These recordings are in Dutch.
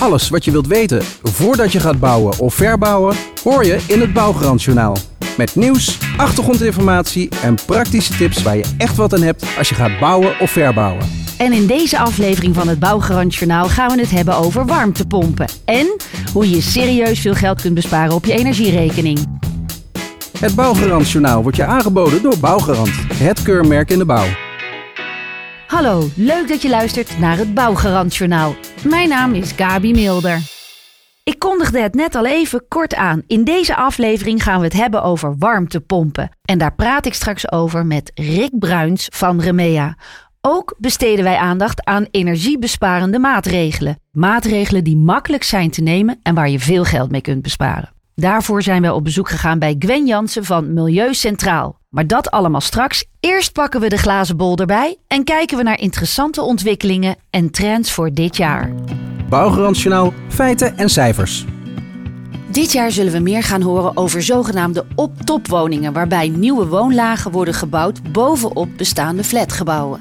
Alles wat je wilt weten voordat je gaat bouwen of verbouwen, hoor je in het Bouwgarantjournaal. Met nieuws, achtergrondinformatie en praktische tips waar je echt wat aan hebt als je gaat bouwen of verbouwen. En in deze aflevering van het Bouwgarantjournaal gaan we het hebben over warmtepompen. En hoe je serieus veel geld kunt besparen op je energierekening. Het Bouwgarantjournaal wordt je aangeboden door Bouwgarant, het keurmerk in de bouw. Hallo, leuk dat je luistert naar het Bouwgarantjournaal. Mijn naam is Gabi Milder. Ik kondigde het net al even kort aan. In deze aflevering gaan we het hebben over warmtepompen. En daar praat ik straks over met Rick Bruins van Remea. Ook besteden wij aandacht aan energiebesparende maatregelen. Maatregelen die makkelijk zijn te nemen en waar je veel geld mee kunt besparen. Daarvoor zijn we op bezoek gegaan bij Gwen Jansen van Milieu Centraal. Maar dat allemaal straks. Eerst pakken we de glazen bol erbij en kijken we naar interessante ontwikkelingen en trends voor dit jaar. Bouwgarantjournaal, feiten en cijfers. Dit jaar zullen we meer gaan horen over zogenaamde op-top-woningen, waarbij nieuwe woonlagen worden gebouwd bovenop bestaande flatgebouwen.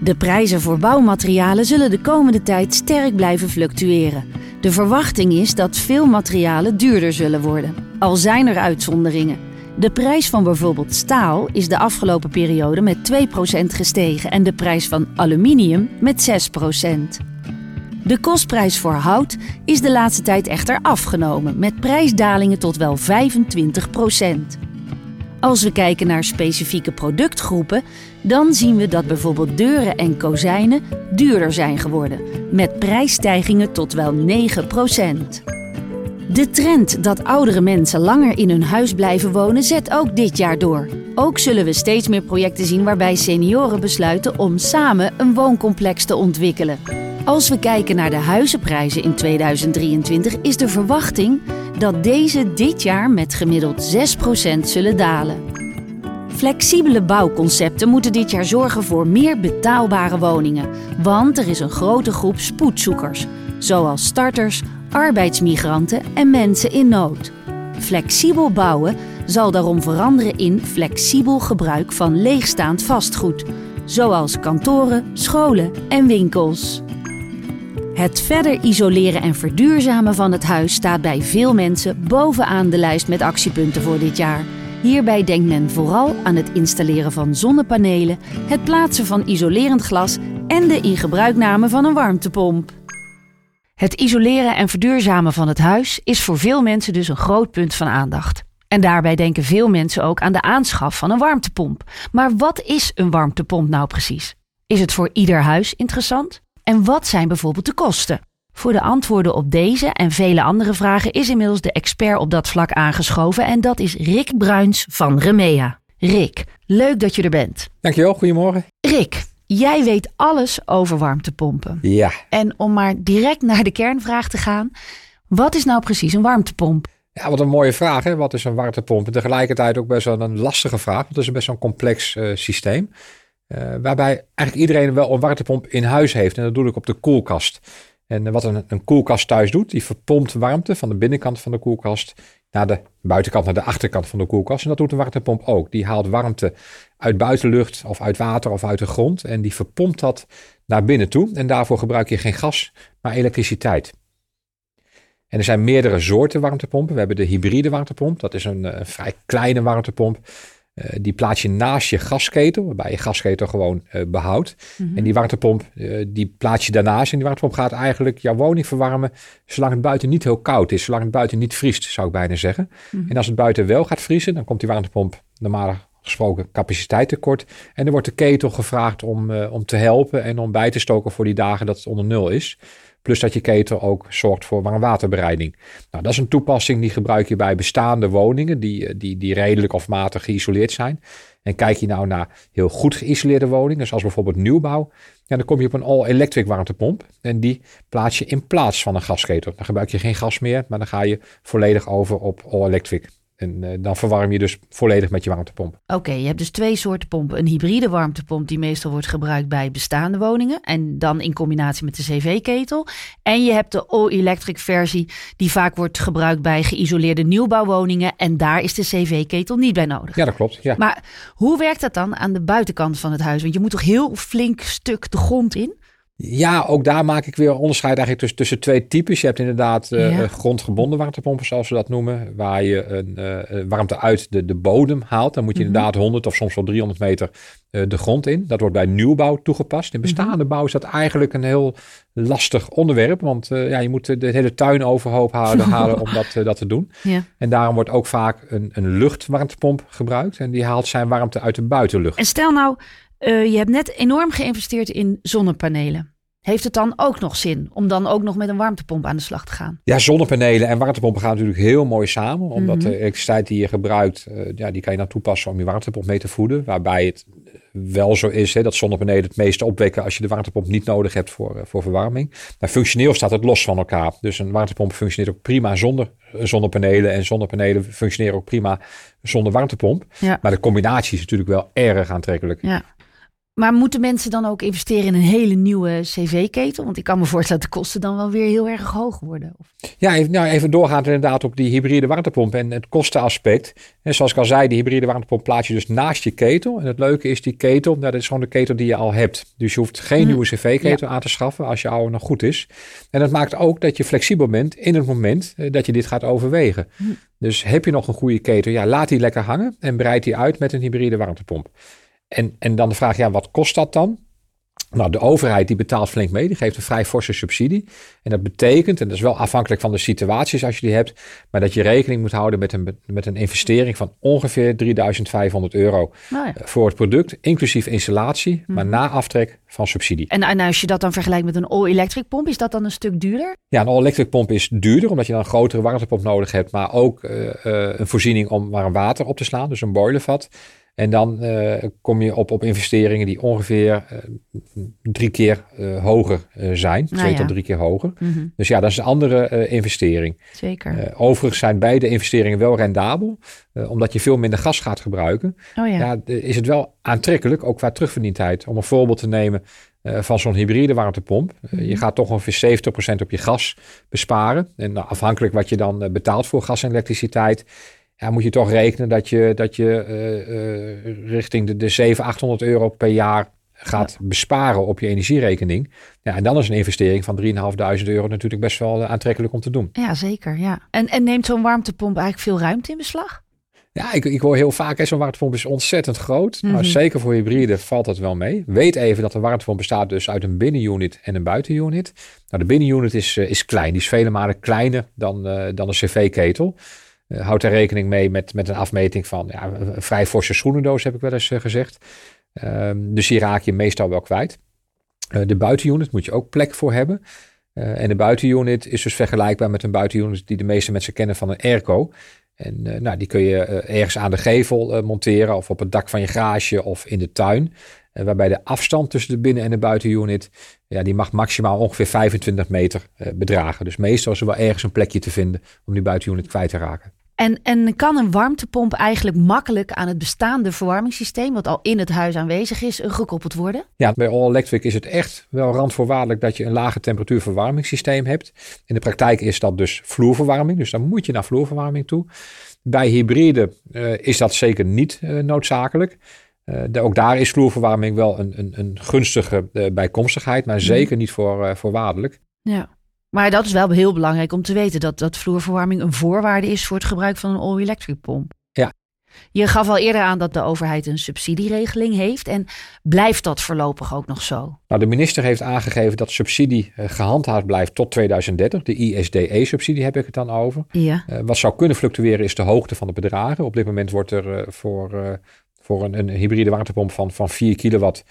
De prijzen voor bouwmaterialen zullen de komende tijd sterk blijven fluctueren. De verwachting is dat veel materialen duurder zullen worden. Al zijn er uitzonderingen. De prijs van bijvoorbeeld staal is de afgelopen periode met 2% gestegen en de prijs van aluminium met 6%. De kostprijs voor hout is de laatste tijd echter afgenomen, met prijsdalingen tot wel 25%. Als we kijken naar specifieke productgroepen, dan zien we dat bijvoorbeeld deuren en kozijnen duurder zijn geworden, met prijsstijgingen tot wel 9%. De trend dat oudere mensen langer in hun huis blijven wonen zet ook dit jaar door. Ook zullen we steeds meer projecten zien waarbij senioren besluiten om samen een wooncomplex te ontwikkelen. Als we kijken naar de huizenprijzen in 2023 is de verwachting dat deze dit jaar met gemiddeld 6% zullen dalen. Flexibele bouwconcepten moeten dit jaar zorgen voor meer betaalbare woningen, want er is een grote groep spoedzoekers, zoals starters, arbeidsmigranten en mensen in nood. Flexibel bouwen zal daarom veranderen in flexibel gebruik van leegstaand vastgoed, zoals kantoren, scholen en winkels. Het verder isoleren en verduurzamen van het huis staat bij veel mensen bovenaan de lijst met actiepunten voor dit jaar. Hierbij denkt men vooral aan het installeren van zonnepanelen, het plaatsen van isolerend glas en de ingebruikname van een warmtepomp. Het isoleren en verduurzamen van het huis is voor veel mensen dus een groot punt van aandacht. En daarbij denken veel mensen ook aan de aanschaf van een warmtepomp. Maar wat is een warmtepomp nou precies? Is het voor ieder huis interessant? En wat zijn bijvoorbeeld de kosten? Voor de antwoorden op deze en vele andere vragen is inmiddels de expert op dat vlak aangeschoven en dat is Rick Bruins van Remea. Rick, leuk dat je er bent. Dankjewel, goedemorgen. Rick, jij weet alles over warmtepompen. Ja. En om maar direct naar de kernvraag te gaan, wat is nou precies een warmtepomp? Ja, wat een mooie vraag. Hè? Wat is een warmtepomp? En tegelijkertijd ook best wel een lastige vraag, want het is best wel een complex uh, systeem. Uh, waarbij eigenlijk iedereen wel een warmtepomp in huis heeft. En dat doe ik op de koelkast. En wat een, een koelkast thuis doet, die verpompt warmte van de binnenkant van de koelkast naar de buitenkant, naar de achterkant van de koelkast. En dat doet een warmtepomp ook. Die haalt warmte uit buitenlucht of uit water of uit de grond. En die verpompt dat naar binnen toe. En daarvoor gebruik je geen gas, maar elektriciteit. En er zijn meerdere soorten warmtepompen. We hebben de hybride warmtepomp. Dat is een, een vrij kleine warmtepomp. Uh, die plaats je naast je gasketel, waarbij je gasketel gewoon uh, behoudt. Mm -hmm. En die warmtepomp, uh, die plaats je daarnaast. En die warmtepomp gaat eigenlijk jouw woning verwarmen, zolang het buiten niet heel koud is. Zolang het buiten niet vriest, zou ik bijna zeggen. Mm -hmm. En als het buiten wel gaat vriezen, dan komt die warmtepomp normaal gesproken capaciteit tekort. En dan wordt de ketel gevraagd om, om te helpen en om bij te stoken voor die dagen dat het onder nul is. Plus dat je ketel ook zorgt voor warmwaterbereiding. Nou, dat is een toepassing die gebruik je bij bestaande woningen die, die, die redelijk of matig geïsoleerd zijn. En kijk je nou naar heel goed geïsoleerde woningen, zoals bijvoorbeeld nieuwbouw, ja, dan kom je op een all-electric warmtepomp. En die plaats je in plaats van een gasketel. Dan gebruik je geen gas meer, maar dan ga je volledig over op all-electric. En uh, dan verwarm je dus volledig met je warmtepomp. Oké, okay, je hebt dus twee soorten pompen. Een hybride warmtepomp die meestal wordt gebruikt bij bestaande woningen. En dan in combinatie met de cv-ketel. En je hebt de all-electric versie die vaak wordt gebruikt bij geïsoleerde nieuwbouwwoningen. En daar is de cv-ketel niet bij nodig. Ja, dat klopt. Ja. Maar hoe werkt dat dan aan de buitenkant van het huis? Want je moet toch heel flink stuk de grond in? Ja, ook daar maak ik weer onderscheid eigenlijk tussen, tussen twee types. Je hebt inderdaad uh, grondgebonden warmtepompen, zoals we dat noemen, waar je een uh, warmte uit de, de bodem haalt. Dan moet je mhm. inderdaad 100 of soms wel 300 meter uh, de grond in. Dat wordt bij nieuwbouw toegepast. In bestaande mm bouw is dat eigenlijk een heel lastig onderwerp, want ja, je moet de hele tuin overhoop halen, halen om dat, dat te doen. Ja. En daarom wordt ook vaak een, een luchtwarmtepomp gebruikt en die haalt zijn warmte uit de buitenlucht. En stel nou, uh, je hebt net enorm geïnvesteerd in zonnepanelen. Heeft het dan ook nog zin om dan ook nog met een warmtepomp aan de slag te gaan? Ja, zonnepanelen en warmtepompen gaan natuurlijk heel mooi samen. Omdat mhm. de elektriciteit die je gebruikt, uh, ja, die kan je dan toepassen om je warmtepomp mee te voeden. Waarbij het wel zo is hè, dat zonnepanelen het meeste opwekken als je de warmtepomp niet nodig hebt voor, uh, voor verwarming. Maar functioneel staat het los van elkaar. Dus een warmtepomp functioneert ook prima zonder zonnepanelen. En zonnepanelen functioneren ook prima zonder warmtepomp. Ja. Maar de combinatie is natuurlijk wel erg aantrekkelijk. Ja. Maar moeten mensen dan ook investeren in een hele nieuwe cv-ketel? Want ik kan me voorstellen dat de kosten dan wel weer heel erg hoog worden. Ja, even, nou, even doorgaan inderdaad op die hybride warmtepomp en het kostenaspect. En zoals ik al zei, die hybride warmtepomp plaats je dus naast je ketel. En het leuke is, die ketel, nou, dat is gewoon de ketel die je al hebt. Dus je hoeft geen hm. nieuwe cv-ketel aan te schaffen als je oude nog goed is. En dat maakt ook dat je flexibel bent in het moment eh, dat je dit gaat overwegen. Hm. Dus heb je nog een goede ketel, ja, laat die lekker hangen en breid die uit met een hybride warmtepomp. En, en dan de vraag, ja, wat kost dat dan? Nou, de overheid die betaalt flink mee, die geeft een vrij forse subsidie. En dat betekent, en dat is wel afhankelijk van de situaties als je die hebt, maar dat je rekening moet houden met een, met een investering van ongeveer 3500 euro ja. Eh, voor het product, inclusief installatie, maar mhm. na aftrek van subsidie. En, en als je dat dan vergelijkt met een all-electric pomp, is dat dan een stuk duurder? Ja, een all-electric pomp is duurder, omdat je dan een grotere warmtepomp nodig hebt, maar ook uh, uh, een voorziening om warm water op te slaan, dus een boilervat. En dan uh, kom je op, op investeringen die ongeveer uh, drie keer uh, hoger zijn. Nou twee tot drie keer hoger. Mm -hmm. Dus ja, dat is een andere investering. Zeker. overigens zijn beide investeringen wel rendabel. omdat je veel minder gas gaat gebruiken. Oh ja. ja is het wel aantrekkelijk, ook qua terugverdientijd. Om een voorbeeld te nemen van zo'n hybride warmtepomp. -hmm. je gaat toch ongeveer 70% op je gas besparen. En nou, afhankelijk wat je dan betaalt voor gas en elektriciteit ja, moet je toch rekenen dat je, dat je uh, uh, richting de, de 700, 800 euro per jaar gaat besparen op je energierekening. Ja, en dan is een investering van 3.500 euro natuurlijk best wel eh, aantrekkelijk om te doen. Ja, zeker. Ja. En, en neemt zo'n warmtepomp eigenlijk veel ruimte in beslag? Ja, ik, ik hoor heel vaak, zo'n warmtepomp is ontzettend groot. Maar mhm. zeker voor hybride valt dat wel mee. Weet even dat een warmtepomp bestaat dus uit een binnenunit en een buitenunit. Nou, de binnenunit is, is klein. Die is vele malen kleiner dan, dan een cv-ketel. Uh, houd er rekening mee met, met een afmeting van ja, een vrij forse schoenendoos, heb ik wel eens uh, gezegd. Um, dus hier raak je meestal wel kwijt. Uh, de buitenunit moet je ook plek voor hebben. en de buitenunit is dus vergelijkbaar met een buitenunit die de meeste mensen kennen van een airco. En nou, die kun je ergens aan de gevel monteren of op het dak van je garage of in de tuin. Waarbij de afstand tussen de binnen- en de buitenunit, ja, die mag maximaal ongeveer 25 meter bedragen. Dus meestal is er wel ergens een plekje te vinden om die buitenunit kwijt te raken. En, en kan een warmtepomp eigenlijk makkelijk aan het bestaande verwarmingssysteem, wat al in het huis aanwezig is, gekoppeld worden? Ja, bij All Electric is het echt wel randvoorwaardelijk dat je een lage temperatuur verwarmingssysteem hebt. In de praktijk is dat dus vloerverwarming, dus dan moet je naar vloerverwarming toe. Bij hybride uh, is dat zeker niet uh, noodzakelijk. Uh, de, ook daar is vloerverwarming wel een, een, een gunstige bijkomstigheid, maar mhm. zeker niet voor, voorwaardelijk. Ja. Maar dat is wel heel belangrijk om te weten dat, dat vloerverwarming een voorwaarde is voor het gebruik van een all-electric pomp. Ja. Je gaf al eerder aan dat de overheid een subsidieregeling heeft. En blijft dat voorlopig ook nog zo? Nou, de minister heeft aangegeven dat subsidie uh, gehandhaafd blijft tot 2030. De ISDE-subsidie heb ik het dan over. Ja. Uh, wat zou kunnen fluctueren is de hoogte van de bedragen. Op dit moment wordt er uh, voor, voor een, hybride waterpomp van, van 4 kilowatt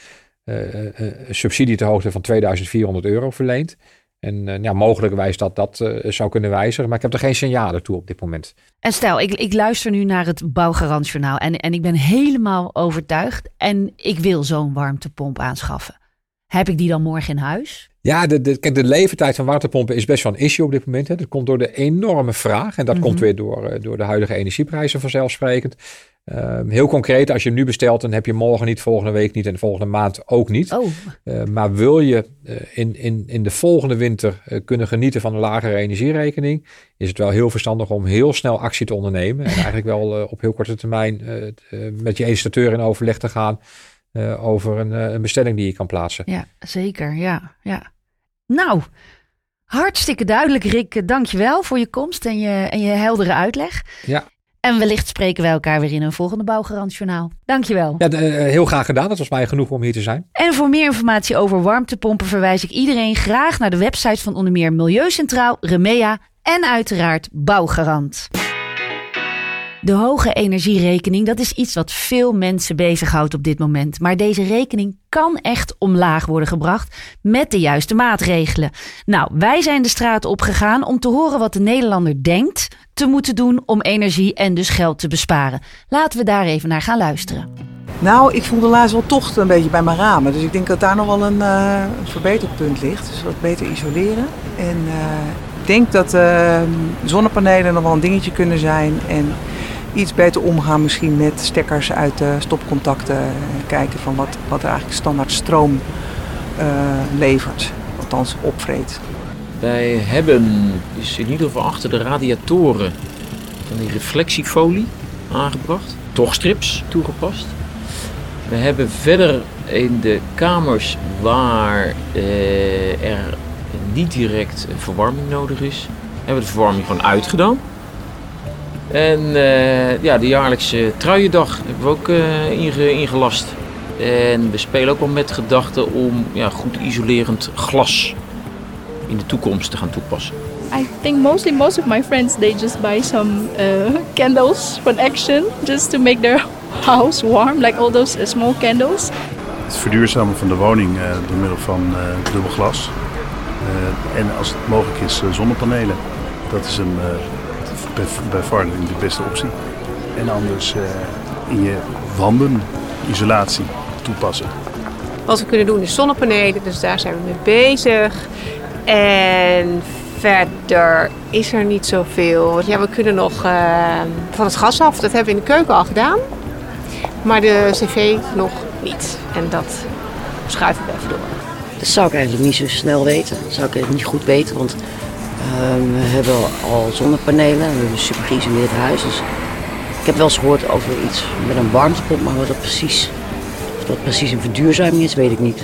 subsidie ter hoogte van 2400 euro verleend. En uh, ja, mogelijkerwijs dat dat uh, zou kunnen wijzigen. Maar ik heb er geen signalen toe op dit moment. En stel, ik, ik luister nu naar het Bouwgarantjournaal. En, en ik ben helemaal overtuigd. En ik wil zo'n warmtepomp aanschaffen. Heb ik die dan morgen in huis? Ja, de, de, kijk, de leeftijd van waterpompen is best wel een issue op dit moment. Hè. Dat komt door de enorme vraag. En dat komt mhm. weer door, uh, door de huidige energieprijzen vanzelfsprekend. Uh, heel concreet, als je nu bestelt, dan heb je morgen niet, volgende week niet en de volgende maand ook niet. Oh. Uh, maar wil je uh, in, in, in de volgende winter kunnen genieten van een lagere energierekening, is het wel heel verstandig om heel snel actie te ondernemen. En eigenlijk wel op heel korte termijn met je installateur in overleg te gaan over een, een bestelling die je kan plaatsen. Ja, zeker. Ja, ja. Nou, hartstikke duidelijk, Rick. Dankjewel voor je komst en je, en je heldere uitleg. Ja. En wellicht spreken wij elkaar weer in een volgende Bouwgarantjournaal. Dankjewel. Ja, heel graag gedaan. Dat was mij genoeg om hier te zijn. En voor meer informatie over warmtepompen verwijs ik iedereen graag naar de website van onder meer Milieucentraal, Remea en uiteraard Bouwgarant. De hoge energierekening, dat is iets wat veel mensen bezighoudt op dit moment. Maar deze rekening kan echt omlaag worden gebracht met de juiste maatregelen. Nou, wij zijn de straat opgegaan om te horen wat de Nederlander denkt te moeten doen om energie en dus geld te besparen. Laten we daar even naar gaan luisteren. Nou, ik voelde laatst wel tocht een beetje bij mijn ramen. Dus ik denk dat daar nog wel een, uh, verbeterpunt ligt. Dus wat beter isoleren. En uh, ik denk dat uh, zonnepanelen nog wel een dingetje kunnen zijn. En iets beter omgaan misschien met stekkers uit de stopcontacten. Kijken van wat, wat er eigenlijk standaard stroom uh, levert. Althans opvreet. Wij hebben dus in ieder geval achter de radiatoren van die reflectiefolie aangebracht. Tochtstrips toegepast. We hebben verder in de kamers waar uh, er niet direct verwarming nodig is, hebben we de verwarming gewoon uitgedaan. En uh, ja, de jaarlijkse truiendag hebben we ook uh, inge ingelast. En we spelen ook wel met gedachten om ja, goed isolerend glas in de toekomst te gaan toepassen. I think mostly most of my friends they just buy some uh, candles from Action just to make their house warm, like all those uh, small candles. Het verduurzamen van de woning uh, door middel van uh, dubbel glas. en als het mogelijk is zonnepanelen. Dat is een bij far de beste optie. En anders in je wanden isolatie toepassen. Wat we kunnen doen is zonnepanelen, dus daar zijn we mee bezig. En verder is er niet zoveel. Ja, we kunnen nog uh, van het gas af. Dat hebben we in de keuken al gedaan. Maar de cv nog niet. En dat schuiven we even door. Dat zou ik eigenlijk niet zo snel weten. Dat zou ik niet goed weten. Want we hebben al zonnepanelen. We hebben een super geïsoleerd huis. Dus ik heb wel eens gehoord over iets met een warmtepomp. Maar wat dat precies, of dat precies een verduurzaming is, weet ik niet.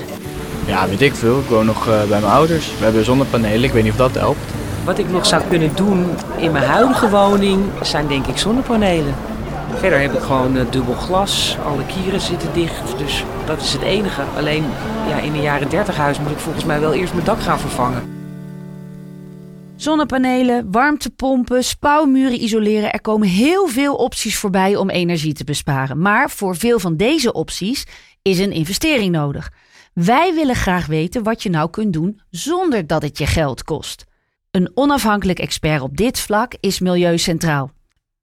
Ja, weet ik veel. Ik woon nog uh, bij mijn ouders. We hebben zonnepanelen. Ik weet niet of dat helpt. Wat ik nog zou kunnen doen in mijn huidige woning zijn denk ik zonnepanelen. Verder heb ik gewoon uh, dubbel glas. Alle kieren zitten dicht. Dus dat is het enige. Alleen ja, in een jaren 30 huis moet ik volgens mij wel eerst mijn dak gaan vervangen. Zonnepanelen, warmtepompen, spouwmuren isoleren. Er komen heel veel opties voorbij om energie te besparen. Maar voor veel van deze opties is een investering nodig. Wij willen graag weten wat je nou kunt doen zonder dat het je geld kost. Een onafhankelijk expert op dit vlak is Milieucentraal.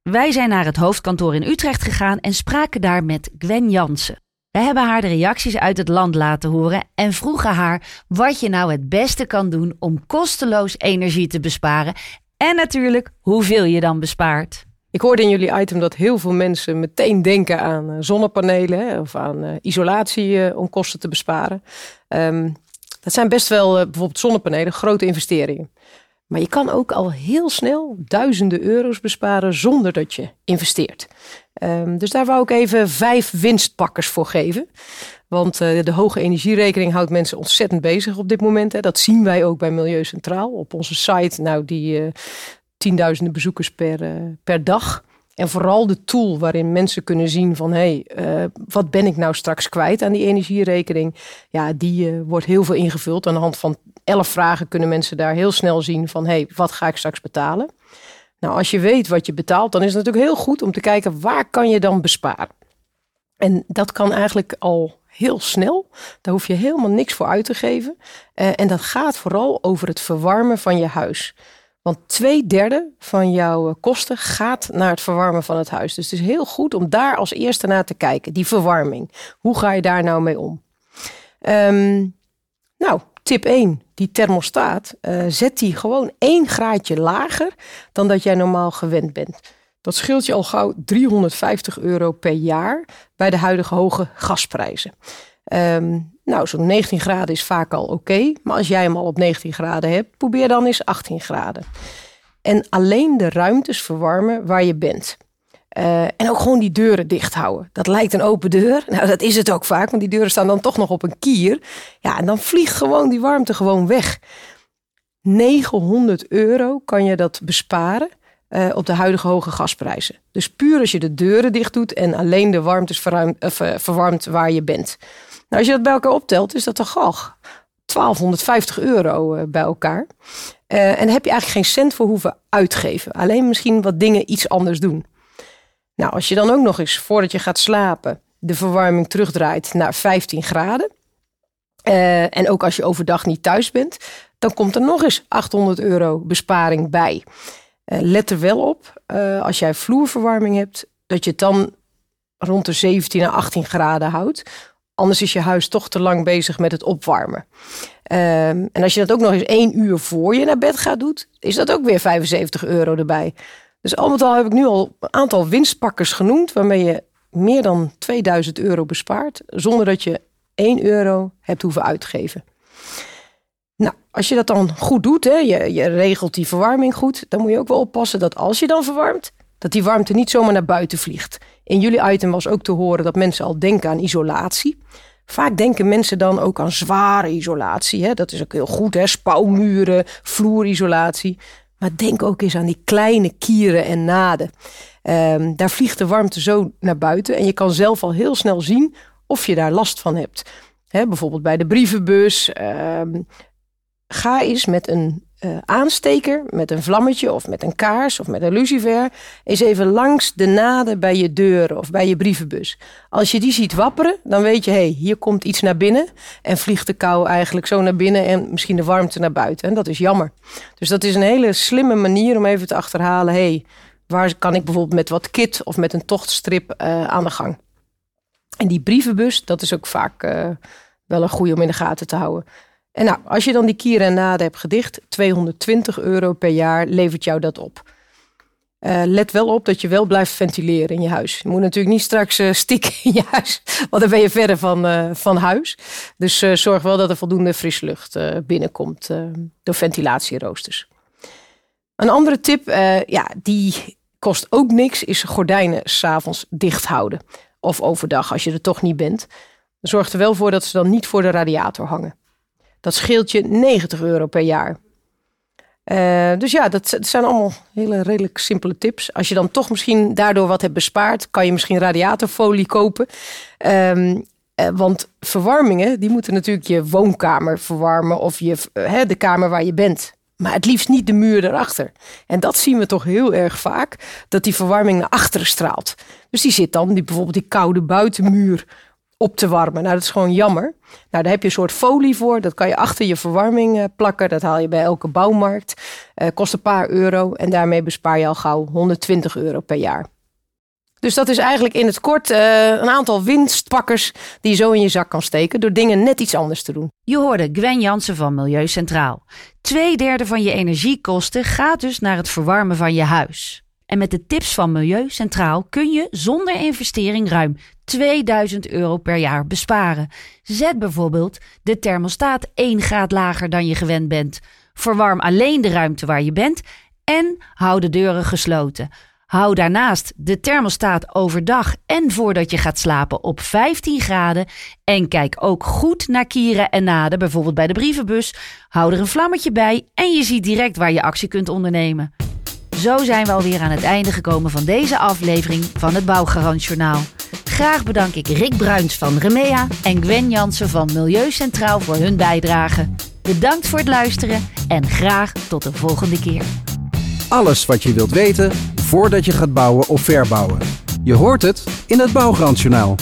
Wij zijn naar het hoofdkantoor in Utrecht gegaan en spraken daar met Gwen Jansen. We hebben haar de reacties uit het land laten horen en vroegen haar wat je nou het beste kan doen om kosteloos energie te besparen en natuurlijk hoeveel je dan bespaart. Ik hoorde in jullie item dat heel veel mensen meteen denken aan zonnepanelen hè, of aan uh, isolatie uh, om kosten te besparen. Um, dat zijn best wel bijvoorbeeld zonnepanelen, grote investeringen. Maar je kan ook al heel snel duizenden euro's besparen zonder dat je investeert. Um, dus daar wou ik even vijf winstpakkers voor geven. Want uh, de hoge energierekening houdt mensen ontzettend bezig op dit moment. Hè. Dat zien wij ook bij Milieu Centraal. Op onze site, nou die uh, tienduizenden bezoekers per, uh, per dag. En vooral de tool waarin mensen kunnen zien van... hé, hey, wat ben ik nou straks kwijt aan die energierekening? Ja, die wordt heel veel ingevuld. Aan de hand van elf vragen kunnen mensen daar heel snel zien van... hé, hey, wat ga ik straks betalen? Nou, als je weet wat je betaalt, dan is het natuurlijk heel goed om te kijken... waar kan je dan besparen? En dat kan eigenlijk al heel snel. Daar hoef je helemaal niks voor uit te geven. Uh, en dat gaat vooral over het verwarmen van je huis. Want twee derde van jouw kosten gaat naar het verwarmen van het huis. Dus het is heel goed om daar als eerste naar te kijken. Die verwarming. Hoe ga je daar nou mee om? Um, nou, tip 1. Die thermostaat. Uh, zet die gewoon één graadje lager dan dat jij normaal gewend bent. Dat scheelt je al gauw 350 euro per jaar bij de huidige hoge gasprijzen. Um, nou, zo'n 19 graden is vaak al oké. Maar als jij hem al op 19 graden hebt, probeer dan eens 18 graden. En alleen de ruimtes verwarmen waar je bent. Eh, en ook gewoon die deuren dicht houden. Dat lijkt een open deur. Nou, dat is het ook vaak, want die deuren staan dan toch nog op een kier. Ja, en dan vliegt gewoon die warmte gewoon weg. 900 euro kan je dat besparen uh, op de huidige hoge gasprijzen. Dus puur als je de deuren dicht doet en alleen de warmte uh, verwarmt waar je bent. Nou, als je dat bij elkaar optelt, is dat toch al 1250 euro bij elkaar. en daar heb je eigenlijk geen cent voor hoeven uitgeven. Alleen misschien wat dingen iets anders doen. Nou, als je dan ook nog eens voordat je gaat slapen de verwarming terugdraait naar 15 graden. en ook als je overdag niet thuis bent, dan komt er nog eens 800 euro besparing bij. Uh, let er wel op, uh, als jij vloerverwarming hebt, dat je het dan rond de 17 à 18 graden houdt. Anders is je huis toch te lang bezig met het opwarmen. Um, en als je dat ook nog eens één uur voor je naar bed gaat doen, is dat ook weer 75 euro erbij. Dus al met al heb ik nu al een aantal winstpakkers genoemd, waarmee je meer dan 2000 euro bespaart, zonder dat je 1 euro hebt hoeven uitgeven. Nou, als je dat dan goed doet, hè, je, je regelt die verwarming goed, dan moet je ook wel oppassen dat als je dan verwarmt, dat die warmte niet zomaar naar buiten vliegt. In jullie item was ook te horen dat mensen al denken aan isolatie. Vaak denken mensen dan ook aan zware isolatie. Hè? Dat is ook heel goed, hè? spouwmuren, vloerisolatie. Maar denk ook eens aan die kleine kieren en naden. Um, daar vliegt de warmte zo naar buiten en je kan zelf al heel snel zien of je daar last van hebt. He, bijvoorbeeld bij de brievenbus, um, ga eens met een uh, aansteker, met een vlammetje of met een kaars of met een lucifer, eens even langs de naden bij je deuren of bij je brievenbus. Als je die ziet wapperen, dan weet je, hé, hey, hier komt iets naar binnen en vliegt de kou eigenlijk zo naar binnen en misschien de warmte naar buiten. En dat is jammer. Dus dat is een hele slimme manier om even te achterhalen, hé, hey, waar kan ik bijvoorbeeld met wat kit of met een tochtstrip uh, aan de gang. En die brievenbus, dat is ook vaak uh, wel een goede om in de gaten te houden. En nou, als je dan die kieren en naden hebt gedicht, 220 euro per jaar levert jou dat op. Uh, let wel op dat je wel blijft ventileren in je huis. Je moet natuurlijk niet straks uh, stikken in je huis, want dan ben je verder van, uh, van huis. Dus zorg wel dat er voldoende frisse lucht binnenkomt door ventilatieroosters. Een andere tip, ja, die kost ook niks, is gordijnen s'avonds dicht houden. Of overdag als je er toch niet bent. Zorg er wel voor dat ze dan niet voor de radiator hangen. Dat scheelt je 90 euro per jaar. Uh, dus ja, dat, zijn allemaal hele redelijk simpele tips. Als je dan toch misschien daardoor wat hebt bespaard, kan je misschien radiatorfolie kopen. Um, uh, want verwarmingen, die moeten natuurlijk je woonkamer verwarmen of je, de kamer waar je bent. Maar het liefst niet de muur erachter. En dat zien we toch heel erg vaak, dat die verwarming naar achteren straalt. Dus die zit dan, die, bijvoorbeeld die koude buitenmuur, op te warmen. Nou, dat is gewoon jammer. Nou, daar heb je een soort folie voor. Dat kan je achter je verwarming uh, plakken. Dat haal je bij elke bouwmarkt. Uh, kost een paar euro. En daarmee bespaar je al gauw 120 euro per jaar. Dus dat is eigenlijk in het kort uh, een aantal winstpakkers die je zo in je zak kan steken door dingen net iets anders te doen. Je hoorde Gwen Jansen van Milieu Centraal. Twee derde van je energiekosten gaat dus naar het verwarmen van je huis. En met de tips van Milieu Centraal kun je zonder investering ruim 2000 euro per jaar besparen. Zet bijvoorbeeld de thermostaat 1 graad lager dan je gewend bent. Verwarm alleen de ruimte waar je bent en hou de deuren gesloten. Hou daarnaast de thermostaat overdag en voordat je gaat slapen op 15 graden. En kijk ook goed naar kieren en naden, bijvoorbeeld bij de brievenbus. Hou er een vlammetje bij en je ziet direct waar je actie kunt ondernemen. Zo zijn we alweer aan het einde gekomen van deze aflevering van het Bouwgarantjournaal. Graag bedank ik Rick Bruins van Remea en Gwen Jansen van Milieu Centraal voor hun bijdrage. Bedankt voor het luisteren en graag tot de volgende keer. Alles wat je wilt weten voordat je gaat bouwen of verbouwen. Je hoort het in het Bouwgarantjournaal.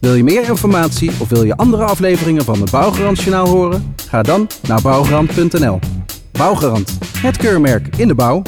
Wil je meer informatie of wil je andere afleveringen van het Bouwgarantjournaal horen? Ga dan naar bouwgarant.nl. Bouwgarant, het keurmerk in de bouw.